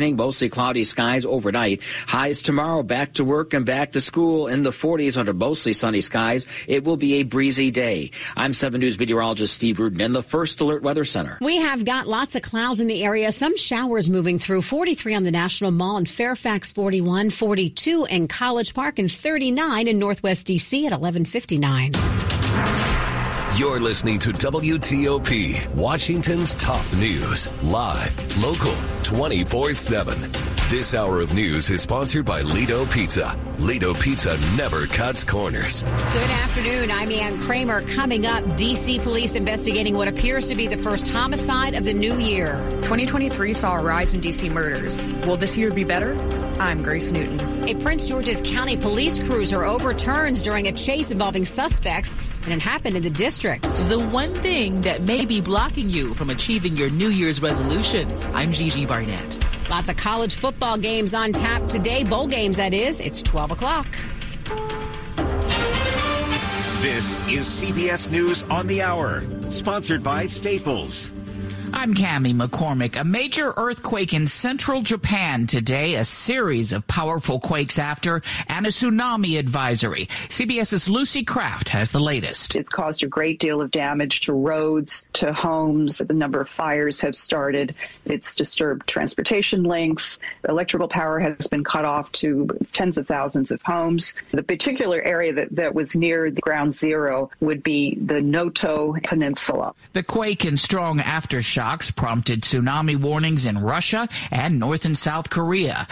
Mostly cloudy skies overnight. Highs tomorrow back to work and back to school in the 40s under mostly sunny skies. It will be a breezy day. I'm 7 News meteorologist Steve Rudin in the First Alert Weather Center. We have got lots of clouds in the area, some showers moving through 43 on the National Mall in Fairfax 41, 42 in College Park and 39 in Northwest DC at 1159. You're listening to WTOP, Washington's top news, live, local, 24 7. This hour of news is sponsored by Lido Pizza. Lido Pizza never cuts corners. Good afternoon. I'm Ann Kramer. Coming up, D.C. police investigating what appears to be the first homicide of the new year. 2023 saw a rise in D.C. murders. Will this year be better? I'm Grace Newton. A Prince George's County police cruiser overturns during a chase involving suspects, and it happened in the district. The one thing that may be blocking you from achieving your New Year's resolutions. I'm Gigi Barnett. Lots of college football games on tap today, bowl games, that is. It's 12 o'clock. This is CBS News on the Hour, sponsored by Staples. I'm Cami McCormick. A major earthquake in central Japan today, a series of powerful quakes after, and a tsunami advisory. CBS's Lucy Craft has the latest. It's caused a great deal of damage to roads, to homes. The number of fires have started. It's disturbed transportation links. Electrical power has been cut off to tens of thousands of homes. The particular area that, that was near the ground zero would be the Noto Peninsula. The quake and strong aftershocks prompted tsunami warnings in Russia and North and South Korea.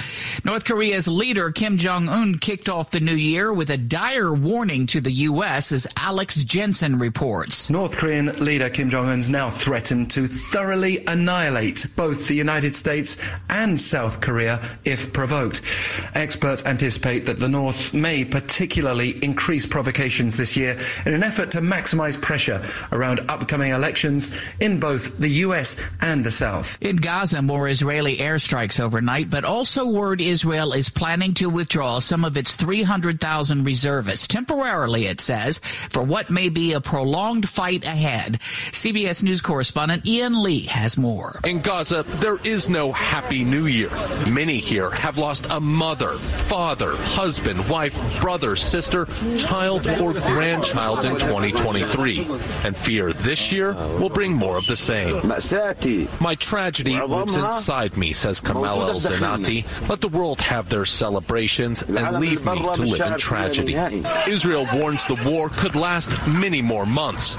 North Korea's leader Kim Jong Un kicked off the new year with a dire warning to the U.S. as Alex Jensen reports. North Korean leader Kim Jong Un's now threatened to thoroughly annihilate both the United States and South Korea if provoked. Experts anticipate that the North may particularly increase provocations this year in an effort to maximize pressure around upcoming elections in both the U.S and the south. In Gaza, more Israeli airstrikes overnight, but also word Israel is planning to withdraw some of its 300,000 reservists temporarily, it says, for what may be a prolonged fight ahead. CBS News correspondent Ian Lee has more. In Gaza, there is no happy new year. Many here have lost a mother, father, husband, wife, brother, sister, child, or grandchild in 2023 and fear this year will bring more of the same. My tragedy lives inside me, says Kamal El Zenati. Let the world have their celebrations and leave me to live in tragedy. Israel warns the war could last many more months.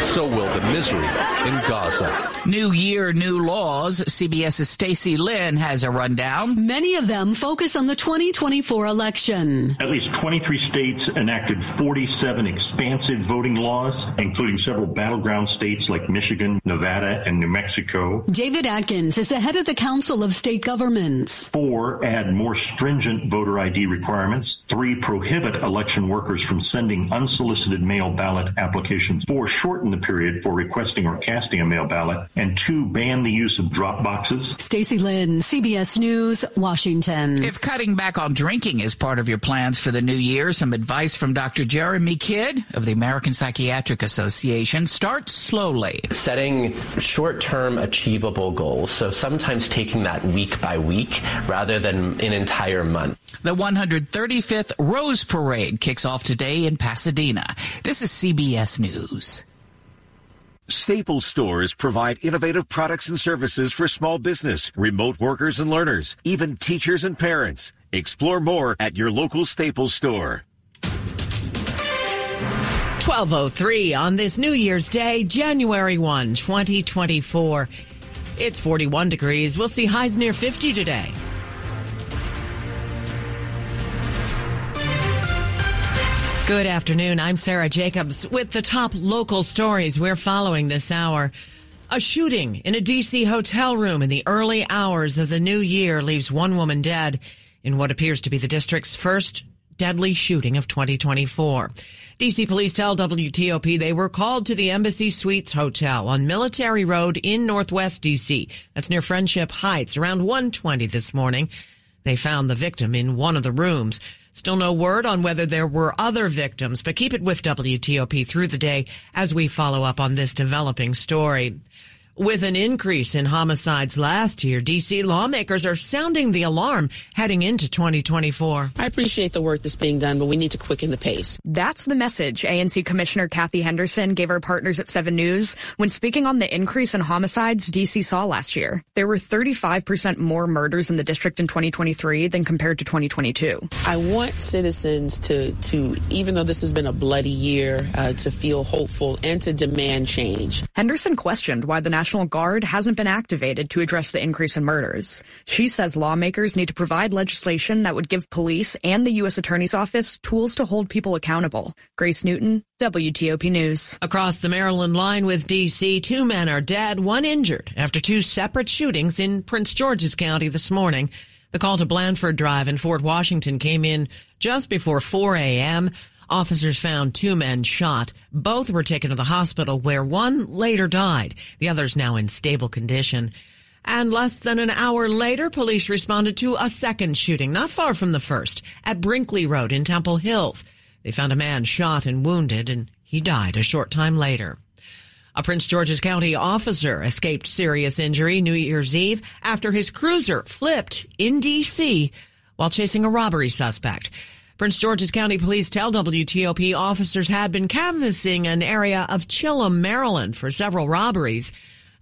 So will the misery in Gaza. New year, new laws. CBS's Stacy Lynn has a rundown. Many of them focus on the 2024 election. At least 23 states enacted 47 expansive voting laws, including several battleground states like Michigan, Nevada, and New Mexico. David Adkins is the head of the Council of State Governments. Four, add more stringent voter ID requirements. Three, prohibit election workers from sending unsolicited mail ballot applications. Four, shorten the period for requesting or casting a mail ballot. And two, ban the use of drop boxes. Stacy Lynn, CBS News, Washington. If cutting back on drinking is part of your plans for the new year, some advice from Dr. Jeremy Kidd of the American Psychiatric Association. Start slowly. Setting short short term achievable goals. So sometimes taking that week by week rather than an entire month. The 135th Rose Parade kicks off today in Pasadena. This is CBS News. Staples stores provide innovative products and services for small business, remote workers and learners, even teachers and parents. Explore more at your local Staples store. 1203 on this New Year's Day, January 1, 2024. It's 41 degrees. We'll see highs near 50 today. Good afternoon. I'm Sarah Jacobs with the top local stories we're following this hour. A shooting in a DC hotel room in the early hours of the new year leaves one woman dead in what appears to be the district's first deadly shooting of 2024. DC police tell WTOP they were called to the Embassy Suites Hotel on Military Road in Northwest DC. That's near Friendship Heights around 120 this morning. They found the victim in one of the rooms. Still no word on whether there were other victims, but keep it with WTOP through the day as we follow up on this developing story. With an increase in homicides last year, DC lawmakers are sounding the alarm heading into 2024. I appreciate the work that's being done, but we need to quicken the pace. That's the message ANC Commissioner Kathy Henderson gave our partners at 7 News when speaking on the increase in homicides DC saw last year. There were 35% more murders in the district in 2023 than compared to 2022. I want citizens to, to even though this has been a bloody year, uh, to feel hopeful and to demand change. Henderson questioned why the National Guard hasn't been activated to address the increase in murders. She says lawmakers need to provide legislation that would give police and the U.S. Attorney's Office tools to hold people accountable. Grace Newton, WTOP News. Across the Maryland line with D.C., two men are dead, one injured after two separate shootings in Prince George's County this morning. The call to Blandford Drive in Fort Washington came in just before 4 a.m. Officers found two men shot. Both were taken to the hospital where one later died. The other's now in stable condition. And less than an hour later, police responded to a second shooting not far from the first at Brinkley Road in Temple Hills. They found a man shot and wounded and he died a short time later. A Prince George's County officer escaped serious injury New Year's Eve after his cruiser flipped in D.C. while chasing a robbery suspect. Prince George's County Police tell WTOP officers had been canvassing an area of Chillum, Maryland for several robberies.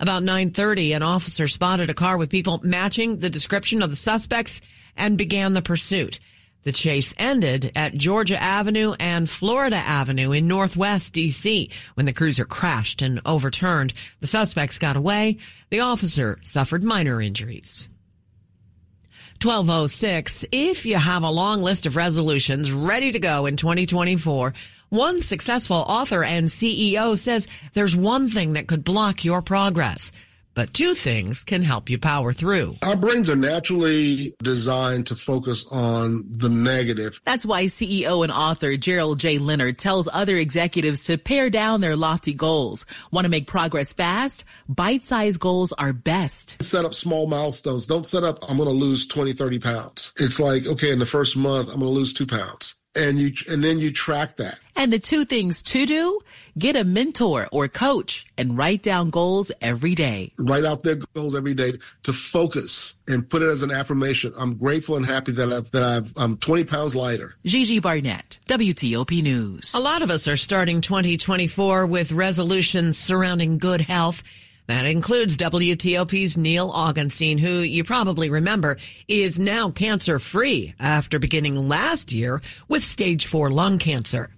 About 9:30, an officer spotted a car with people matching the description of the suspects and began the pursuit. The chase ended at Georgia Avenue and Florida Avenue in Northwest DC when the cruiser crashed and overturned. The suspects got away. The officer suffered minor injuries. 1206. If you have a long list of resolutions ready to go in 2024, one successful author and CEO says there's one thing that could block your progress but two things can help you power through. Our brains are naturally designed to focus on the negative. That's why CEO and author Gerald J. Leonard tells other executives to pare down their lofty goals. Want to make progress fast? Bite-sized goals are best. Set up small milestones. Don't set up, I'm going to lose 20, 30 pounds. It's like, okay, in the first month, I'm going to lose two pounds and you and then you track that. And the two things to do, get a mentor or coach and write down goals every day. Write out their goals every day to focus and put it as an affirmation. I'm grateful and happy that I've that I've I'm 20 pounds lighter. Gigi Barnett, WTOP News. A lot of us are starting 2024 with resolutions surrounding good health. That includes WTOP's Neil Augenstein, who you probably remember is now cancer free after beginning last year with stage four lung cancer.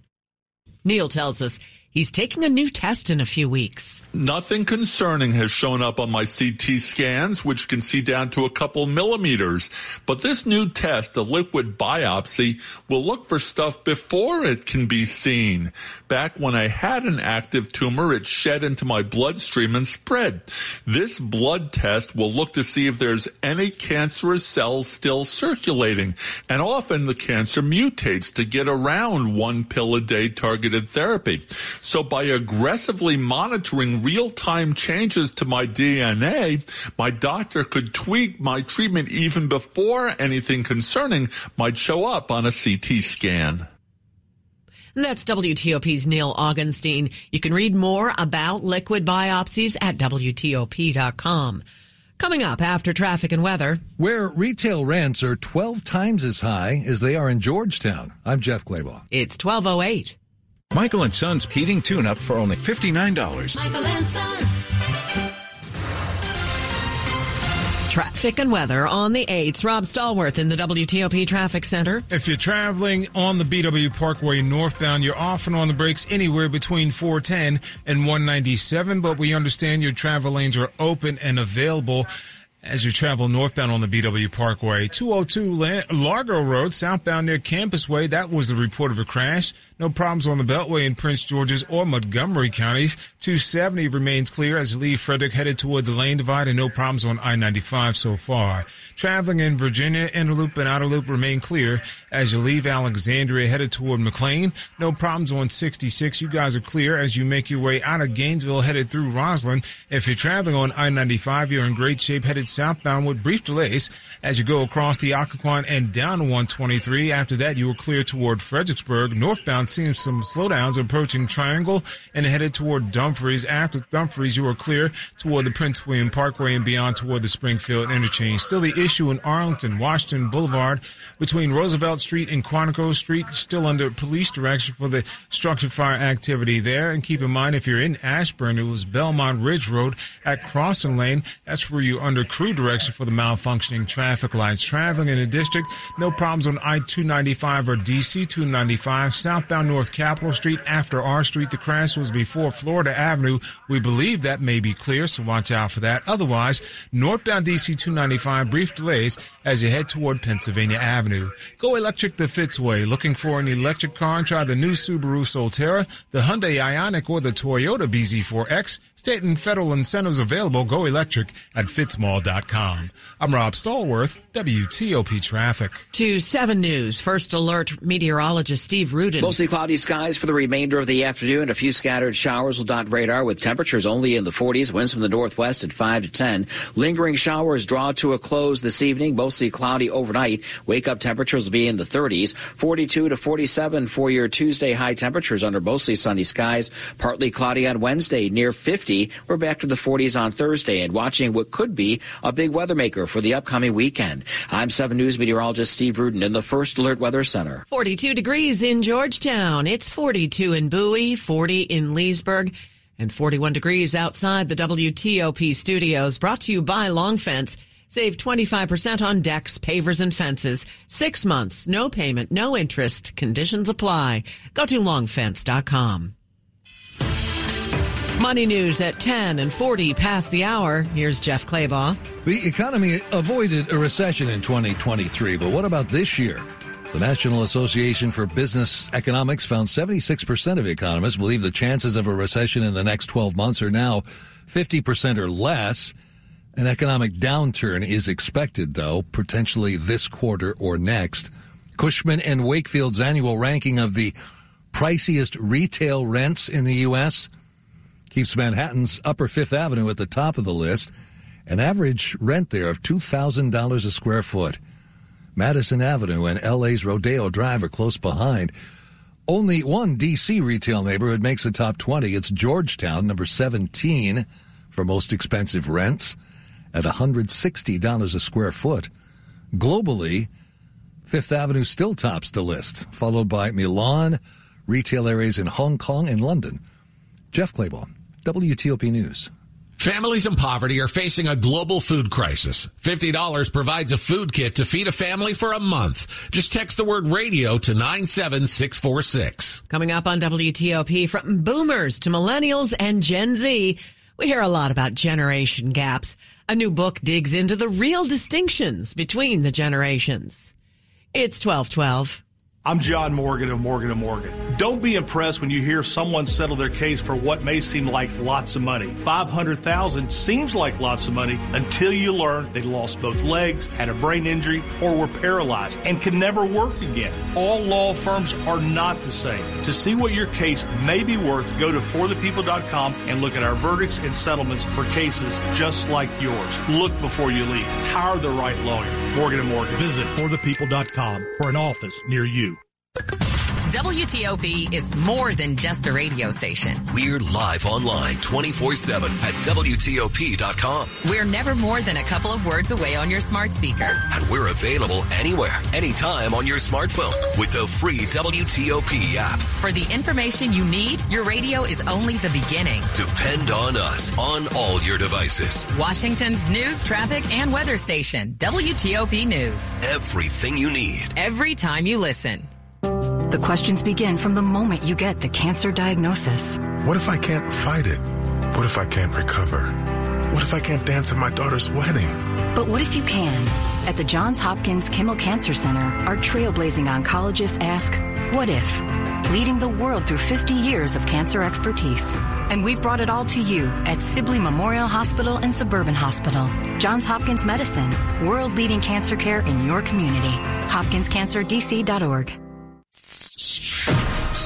Neil tells us He's taking a new test in a few weeks. Nothing concerning has shown up on my CT scans, which can see down to a couple millimeters. But this new test, a liquid biopsy, will look for stuff before it can be seen. Back when I had an active tumor, it shed into my bloodstream and spread. This blood test will look to see if there's any cancerous cells still circulating. And often the cancer mutates to get around one pill a day targeted therapy. So by aggressively monitoring real-time changes to my DNA, my doctor could tweak my treatment even before anything concerning might show up on a CT scan. And that's WTOP's Neil Augenstein. You can read more about liquid biopsies at WTOP.com. Coming up after traffic and weather. Where retail rents are 12 times as high as they are in Georgetown. I'm Jeff Clabaugh. It's 1208. Michael and Son's heating tune up for only $59. Michael and Son. Traffic and weather on the 8th. Rob Stallworth in the WTOP Traffic Center. If you're traveling on the BW Parkway northbound, you're often on the brakes anywhere between 410 and 197, but we understand your travel lanes are open and available as you travel northbound on the BW Parkway. 202 Largo Road, southbound near Campus Way. That was the report of a crash. No problems on the Beltway in Prince George's or Montgomery counties. 270 remains clear as you leave Frederick headed toward the lane divide and no problems on I-95 so far. Traveling in Virginia, inner loop and outer loop remain clear as you leave Alexandria headed toward McLean. No problems on 66. You guys are clear as you make your way out of Gainesville headed through Rosslyn. If you're traveling on I-95, you're in great shape headed southbound with brief delays as you go across the Occoquan and down 123. After that, you will clear toward Fredericksburg. Northbound seeing some slowdowns approaching Triangle and headed toward Dumfries. After Dumfries, you are clear toward the Prince William Parkway and beyond toward the Springfield interchange. Still the issue in Arlington, Washington Boulevard between Roosevelt Street and Quantico Street, still under police direction for the structured fire activity there. And keep in mind, if you're in Ashburn, it was Belmont Ridge Road at Crossing Lane. That's where you're under crew direction for the malfunctioning traffic lights. Traveling in the district, no problems on I-295 or DC 295. Southbound North Capitol Street after R Street. The crash was before Florida Avenue. We believe that may be clear, so watch out for that. Otherwise, northbound DC 295, brief delays as you head toward Pennsylvania Avenue. Go electric the Fitzway. Looking for an electric car? Try the new Subaru Solterra, the Hyundai Ioniq, or the Toyota BZ4X. State and federal incentives available. Go electric at fitzmall.com. I'm Rob Stallworth, WTOP Traffic. To 7 News, First Alert meteorologist Steve Rudin. Mostly cloudy skies for the remainder of the afternoon. A few scattered showers will dot radar with temperatures only in the 40s. Winds from the northwest at 5 to 10. Lingering showers draw to a close this evening. Mostly cloudy overnight. Wake up temperatures will be in the 30s. 42 to 47 for your Tuesday high temperatures under mostly sunny skies. Partly cloudy on Wednesday near 50. We're back to the 40s on Thursday and watching what could be a big weather maker for the upcoming weekend. I'm 7 News meteorologist Steve Rudin in the First Alert Weather Center. 42 degrees in Georgetown. It's 42 in Bowie, 40 in Leesburg, and 41 degrees outside the WTOP studios. Brought to you by Long Fence. Save 25% on decks, pavers, and fences. Six months, no payment, no interest. Conditions apply. Go to longfence.com. Money news at 10 and 40 past the hour. Here's Jeff Clabaugh. The economy avoided a recession in 2023, but what about this year? The National Association for Business Economics found 76% of economists believe the chances of a recession in the next 12 months are now 50% or less. An economic downturn is expected, though, potentially this quarter or next. Cushman and Wakefield's annual ranking of the priciest retail rents in the U.S keeps Manhattan's Upper Fifth Avenue at the top of the list, an average rent there of $2,000 a square foot. Madison Avenue and LA's Rodeo Drive are close behind. Only one D.C. retail neighborhood makes the top 20. It's Georgetown, number 17 for most expensive rents at $160 a square foot. Globally, Fifth Avenue still tops the list, followed by Milan, retail areas in Hong Kong and London. Jeff Clabaugh, WTOP News. Families in poverty are facing a global food crisis. $50 provides a food kit to feed a family for a month. Just text the word radio to 97646. Coming up on WTOP from boomers to millennials and Gen Z, we hear a lot about generation gaps. A new book digs into the real distinctions between the generations. It's 1212. I'm John Morgan of Morgan & Morgan. Don't be impressed when you hear someone settle their case for what may seem like lots of money. 500,000 seems like lots of money until you learn they lost both legs, had a brain injury, or were paralyzed and can never work again. All law firms are not the same. To see what your case may be worth, go to forthepeople.com and look at our verdicts and settlements for cases just like yours. Look before you leave. Hire the right lawyer. Morgan & Morgan. Visit forthepeople.com for an office near you. WTOP is more than just a radio station. We're live online 24 7 at WTOP.com. We're never more than a couple of words away on your smart speaker. And we're available anywhere, anytime on your smartphone with the free WTOP app. For the information you need, your radio is only the beginning. Depend on us on all your devices. Washington's news, traffic, and weather station, WTOP News. Everything you need. Every time you listen. The questions begin from the moment you get the cancer diagnosis. What if I can't fight it? What if I can't recover? What if I can't dance at my daughter's wedding? But what if you can? At the Johns Hopkins Kimmel Cancer Center, our trailblazing oncologists ask, What if? Leading the world through 50 years of cancer expertise. And we've brought it all to you at Sibley Memorial Hospital and Suburban Hospital. Johns Hopkins Medicine, world leading cancer care in your community. HopkinsCancerDC.org.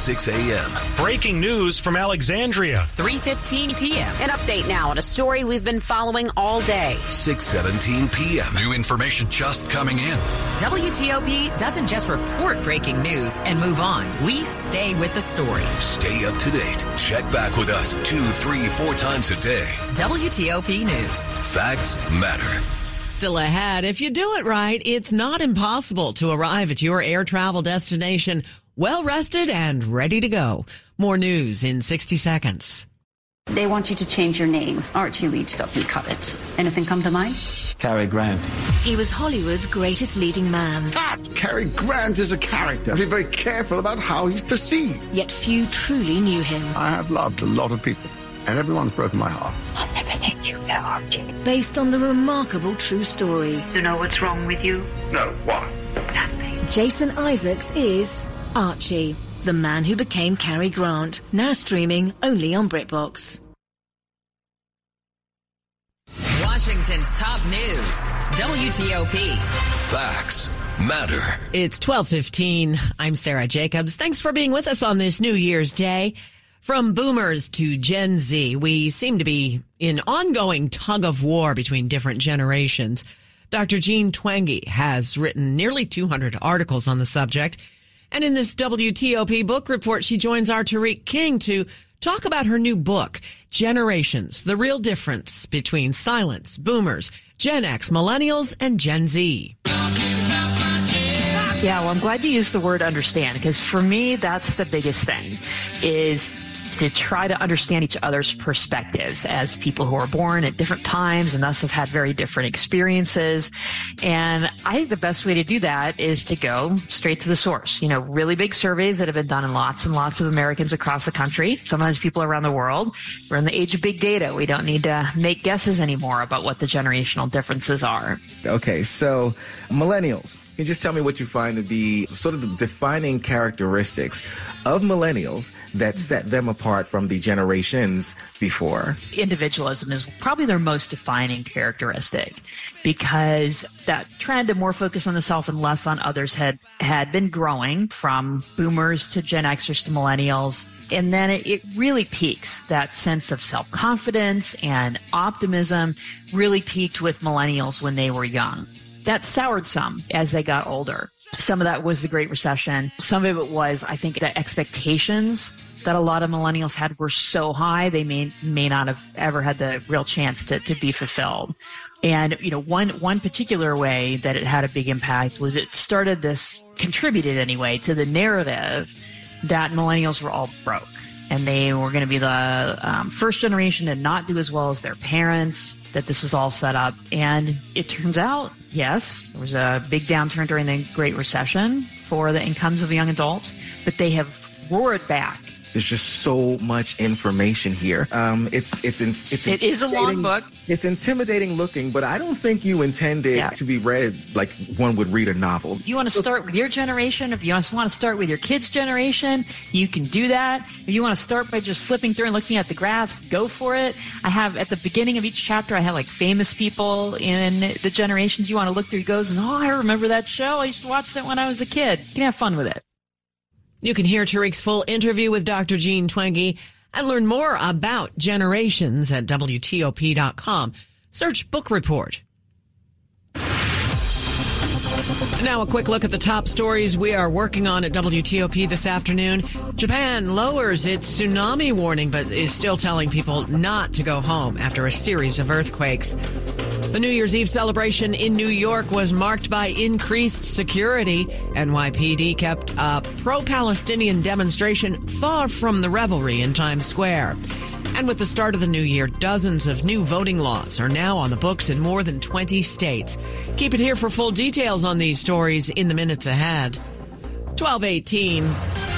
6 a.m. Breaking news from Alexandria. 3.15 p.m. An update now on a story we've been following all day. 6.17 p.m. New information just coming in. WTOP doesn't just report breaking news and move on. We stay with the story. Stay up to date. Check back with us two, three, four times a day. WTOP News. Facts matter. Still ahead. If you do it right, it's not impossible to arrive at your air travel destination well rested and ready to go. More news in 60 seconds. They want you to change your name. Archie Leach doesn't cut it. Anything come to mind? Cary Grant. He was Hollywood's greatest leading man. Cut! Cary Grant is a character. Be very careful about how he's perceived. Yet few truly knew him. I have loved a lot of people, and everyone's broken my heart. I'll never let you go, Archie. Based on the remarkable true story. You know what's wrong with you? No, what? Nothing. Jason Isaacs is Archie, the man who became Cary Grant, now streaming only on BritBox. Washington's top news, WTOP. Facts matter. It's 12:15. I'm Sarah Jacobs. Thanks for being with us on this New Year's Day. From boomers to Gen Z, we seem to be in ongoing tug of war between different generations. Dr. Jean Twenge has written nearly 200 articles on the subject. And in this WTOP book report, she joins our Tariq King to talk about her new book, Generations, the real difference between silence, boomers, Gen X, millennials, and Gen Z. Yeah, well, I'm glad you used the word understand because for me, that's the biggest thing is to try to understand each other's perspectives as people who are born at different times and thus have had very different experiences. And I think the best way to do that is to go straight to the source. You know, really big surveys that have been done in lots and lots of Americans across the country, sometimes people around the world. We're in the age of big data. We don't need to make guesses anymore about what the generational differences are. Okay, so millennials. Can you just tell me what you find to be sort of the defining characteristics of millennials that set them apart from the generations before? Individualism is probably their most defining characteristic because that trend of more focus on the self and less on others had, had been growing from boomers to Gen Xers to millennials. And then it, it really peaks. That sense of self confidence and optimism really peaked with millennials when they were young that soured some as they got older. Some of that was the Great Recession. Some of it was, I think, the expectations that a lot of millennials had were so high they may may not have ever had the real chance to, to be fulfilled. And you know, one one particular way that it had a big impact was it started this contributed anyway to the narrative that millennials were all broke and they were going to be the um, first generation to not do as well as their parents, that this was all set up. And it turns out, yes, there was a big downturn during the Great Recession for the incomes of young adults, but they have roared back there's just so much information here. Um, it's it's in, it's it is a long book. It's intimidating looking, but I don't think you intended it yeah. to be read like one would read a novel. If you want to start with your generation, if you want to start with your kids' generation, you can do that. If you want to start by just flipping through and looking at the graphs, go for it. I have at the beginning of each chapter, I have like famous people in the generations you want to look through. He goes, and oh, I remember that show. I used to watch that when I was a kid. You can have fun with it. You can hear Tariq's full interview with Dr. Jean Twenge and learn more about generations at WTOP.com. Search book report. Now, a quick look at the top stories we are working on at WTOP this afternoon. Japan lowers its tsunami warning, but is still telling people not to go home after a series of earthquakes. The New Year's Eve celebration in New York was marked by increased security. NYPD kept a pro Palestinian demonstration far from the revelry in Times Square. And with the start of the new year, dozens of new voting laws are now on the books in more than 20 states. Keep it here for full details on these stories in the minutes ahead. 1218.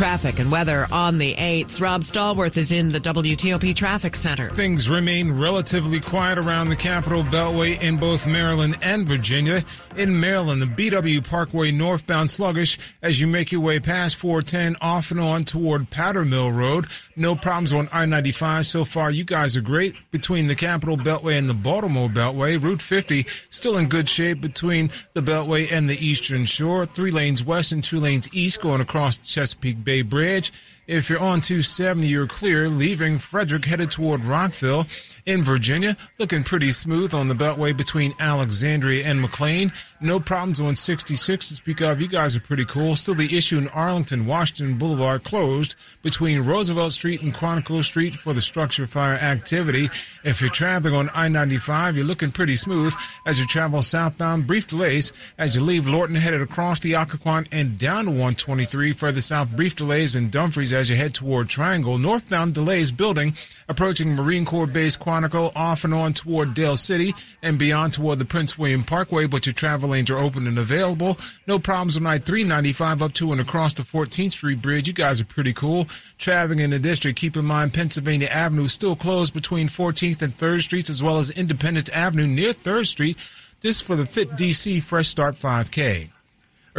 Traffic and weather on the 8th. Rob Stallworth is in the WTOP Traffic Center. Things remain relatively quiet around the Capital Beltway in both Maryland and Virginia. In Maryland, the BW Parkway northbound sluggish as you make your way past 410 off and on toward Powder Mill Road. No problems on I-95 so far. You guys are great between the Capital Beltway and the Baltimore Beltway. Route 50 still in good shape between the Beltway and the Eastern Shore. Three lanes west and two lanes east going across Chesapeake Bay A bridge. If you're on 270, you're clear, leaving Frederick headed toward Rockville. In Virginia, looking pretty smooth on the Beltway between Alexandria and McLean. No problems on 66 to speak of. You guys are pretty cool. Still the issue in Arlington, Washington Boulevard closed between Roosevelt Street and Quantico Street for the structure fire activity. If you're traveling on I-95, you're looking pretty smooth as you travel southbound. Brief delays as you leave Lorton headed across the Occoquan and down to 123. Further south, brief delays in Dumfries as you head toward Triangle. Northbound delays building approaching Marine Corps Base Quantico off and on toward Dale City and beyond toward the Prince William Parkway, but your travel lanes are open and available. No problems on I-395 up to and across the 14th Street Bridge. You guys are pretty cool. Traveling in the district, keep in mind Pennsylvania Avenue still closed between 14th and 3rd Streets as well as Independence Avenue near 3rd Street. This for the Fit DC Fresh Start 5K.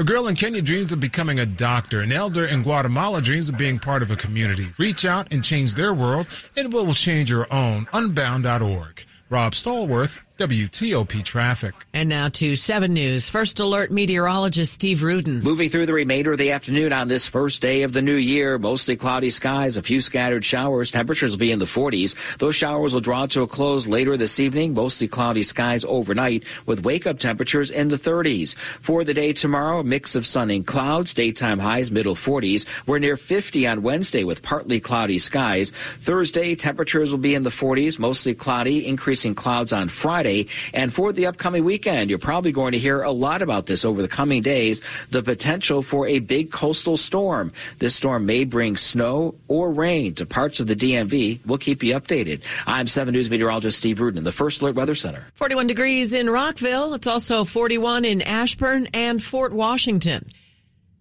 A girl in Kenya dreams of becoming a doctor. An elder in Guatemala dreams of being part of a community. Reach out and change their world, and it will change your own. Unbound.org. Rob Stallworth, WTOP Traffic. And now to 7 News. First Alert meteorologist Steve Rudin. Moving through the remainder of the afternoon on this first day of the new year, mostly cloudy skies, a few scattered showers. Temperatures will be in the 40s. Those showers will draw to a close later this evening. Mostly cloudy skies overnight with wake up temperatures in the 30s. For the day tomorrow, a mix of sun and clouds. Daytime highs middle 40s. We're near 50 on Wednesday with partly cloudy skies. Thursday, temperatures will be in the 40s, mostly cloudy, increasing clouds on Friday. And for the upcoming weekend, you're probably going to hear a lot about this over the coming days, the potential for a big coastal storm. This storm may bring snow or rain to parts of the DMV. We'll keep you updated. I'm 7 News meteorologist Steve Rudin, the First Alert Weather Center. 41 degrees in Rockville. It's also 41 in Ashburn and Fort Washington.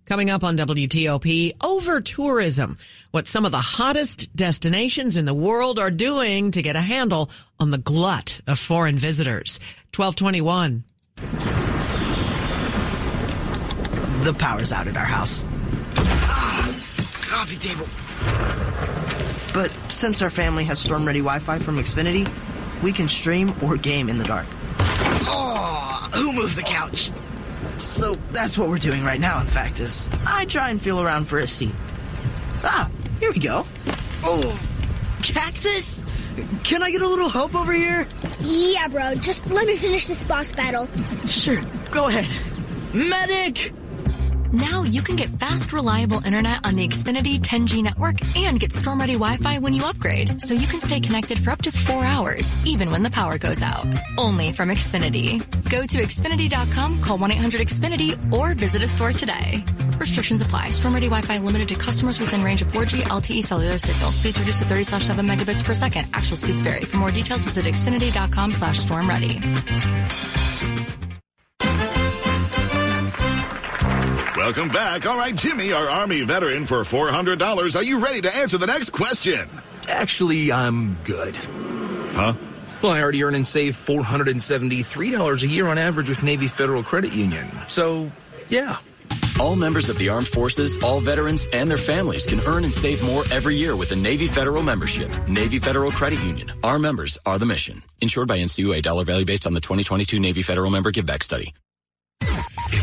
Coming up on WTOP, over tourism. What some of the hottest destinations in the world are doing to get a handle on the glut of foreign visitors. 1221. The power's out at our house. Ah, coffee table. But since our family has storm ready Wi Fi from Xfinity, we can stream or game in the dark. Oh, who moved the couch? So that's what we're doing right now, in fact, is I try and feel around for a seat. Ah, here we go. Oh, cactus? Can I get a little help over here? Yeah, bro. Just let me finish this boss battle. Sure, go ahead. Medic! Now you can get fast, reliable internet on the Xfinity 10G network and get storm ready Wi Fi when you upgrade, so you can stay connected for up to four hours, even when the power goes out. Only from Xfinity. Go to Xfinity.com, call 1 800 Xfinity, or visit a store today. Restrictions apply. Storm ready Wi Fi limited to customers within range of 4G LTE cellular signal. Speeds reduced to 30 7 megabits per second. Actual speeds vary. For more details, visit Xfinity.com slash storm ready. Welcome back. All right, Jimmy, our Army veteran for $400. Are you ready to answer the next question? Actually, I'm good. Huh? Well, I already earn and save $473 a year on average with Navy Federal Credit Union. So, yeah. All members of the armed forces, all veterans, and their families can earn and save more every year with a Navy Federal membership. Navy Federal Credit Union. Our members are the mission. Insured by NCUA. Dollar value based on the 2022 Navy Federal Member Giveback Study.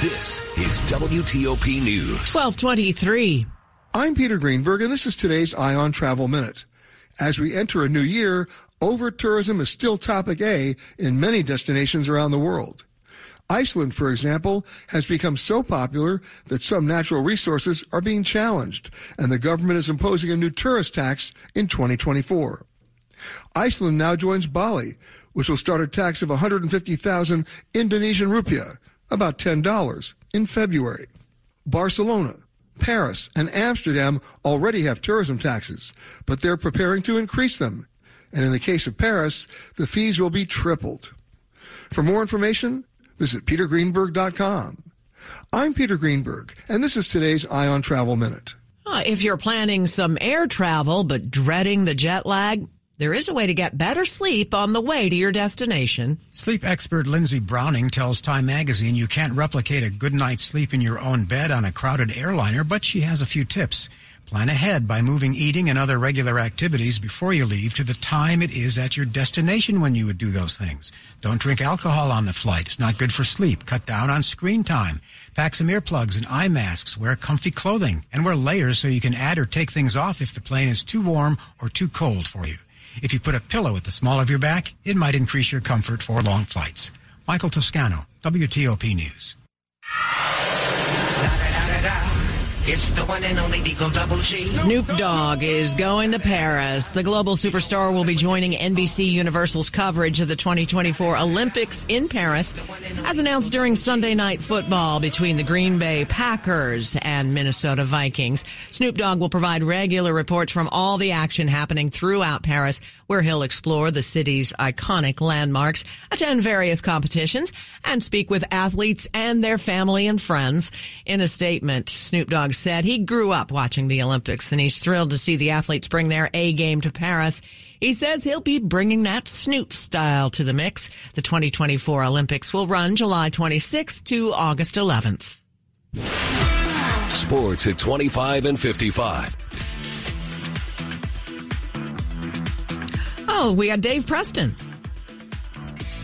This is WTOP News. 1223. I'm Peter Greenberg, and this is today's Ion Travel Minute. As we enter a new year, over tourism is still topic A in many destinations around the world. Iceland, for example, has become so popular that some natural resources are being challenged, and the government is imposing a new tourist tax in 2024. Iceland now joins Bali, which will start a tax of 150,000 Indonesian rupiah, about $10, in February. Barcelona, Paris, and Amsterdam already have tourism taxes, but they're preparing to increase them. And in the case of Paris, the fees will be tripled. For more information, visit petergreenberg.com. I'm Peter Greenberg, and this is today's Ion Travel Minute. Uh, if you're planning some air travel but dreading the jet lag, there is a way to get better sleep on the way to your destination. Sleep expert Lindsay Browning tells Time magazine you can't replicate a good night's sleep in your own bed on a crowded airliner, but she has a few tips. Plan ahead by moving eating and other regular activities before you leave to the time it is at your destination when you would do those things. Don't drink alcohol on the flight. It's not good for sleep. Cut down on screen time. Pack some earplugs and eye masks. Wear comfy clothing and wear layers so you can add or take things off if the plane is too warm or too cold for you. If you put a pillow at the small of your back, it might increase your comfort for long flights. Michael Toscano, WTOP News. It's the one and only Eagle Double G. Snoop Dogg is going to Paris. The global superstar will be joining NBC Universal's coverage of the 2024 Olympics in Paris, as announced during Sunday night football between the Green Bay Packers and Minnesota Vikings. Snoop Dogg will provide regular reports from all the action happening throughout Paris, where he'll explore the city's iconic landmarks, attend various competitions, and speak with athletes and their family and friends. In a statement, Snoop Dogg said he grew up watching the Olympics and he's thrilled to see the athletes bring their A game to Paris. He says he'll be bringing that Snoop style to the mix. The 2024 Olympics will run July 26th to August 11th. Sports at 25 and 55. Oh, we got Dave Preston.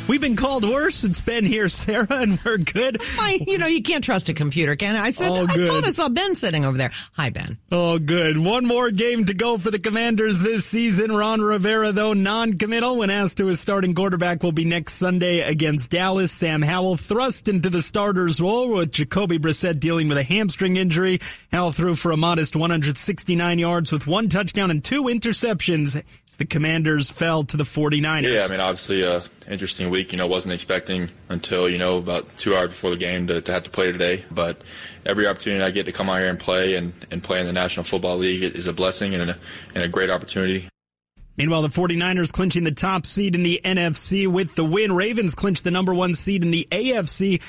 We've been called worse. It's Ben here, Sarah, and we're good. I, you know, you can't trust a computer, can I? I said, Oh, I thought I saw Ben sitting over there. Hi, Ben. Oh, good. One more game to go for the Commanders this season. Ron Rivera, though, non-committal when asked who his starting quarterback will be next Sunday against Dallas. Sam Howell thrust into the starter's role with Jacoby Brissett dealing with a hamstring injury. Howell threw for a modest 169 yards with one touchdown and two interceptions as the Commanders fell to the 49ers. Yeah, I mean, obviously, a interesting week. You know, wasn't expecting until you know about two hours before the game to, to have to play today. But every opportunity I get to come out here and play and, and play in the National Football League is a blessing and a, and a great opportunity. Meanwhile, the 49ers clinching the top seed in the NFC with the win. Ravens clinch the number one seed in the AFC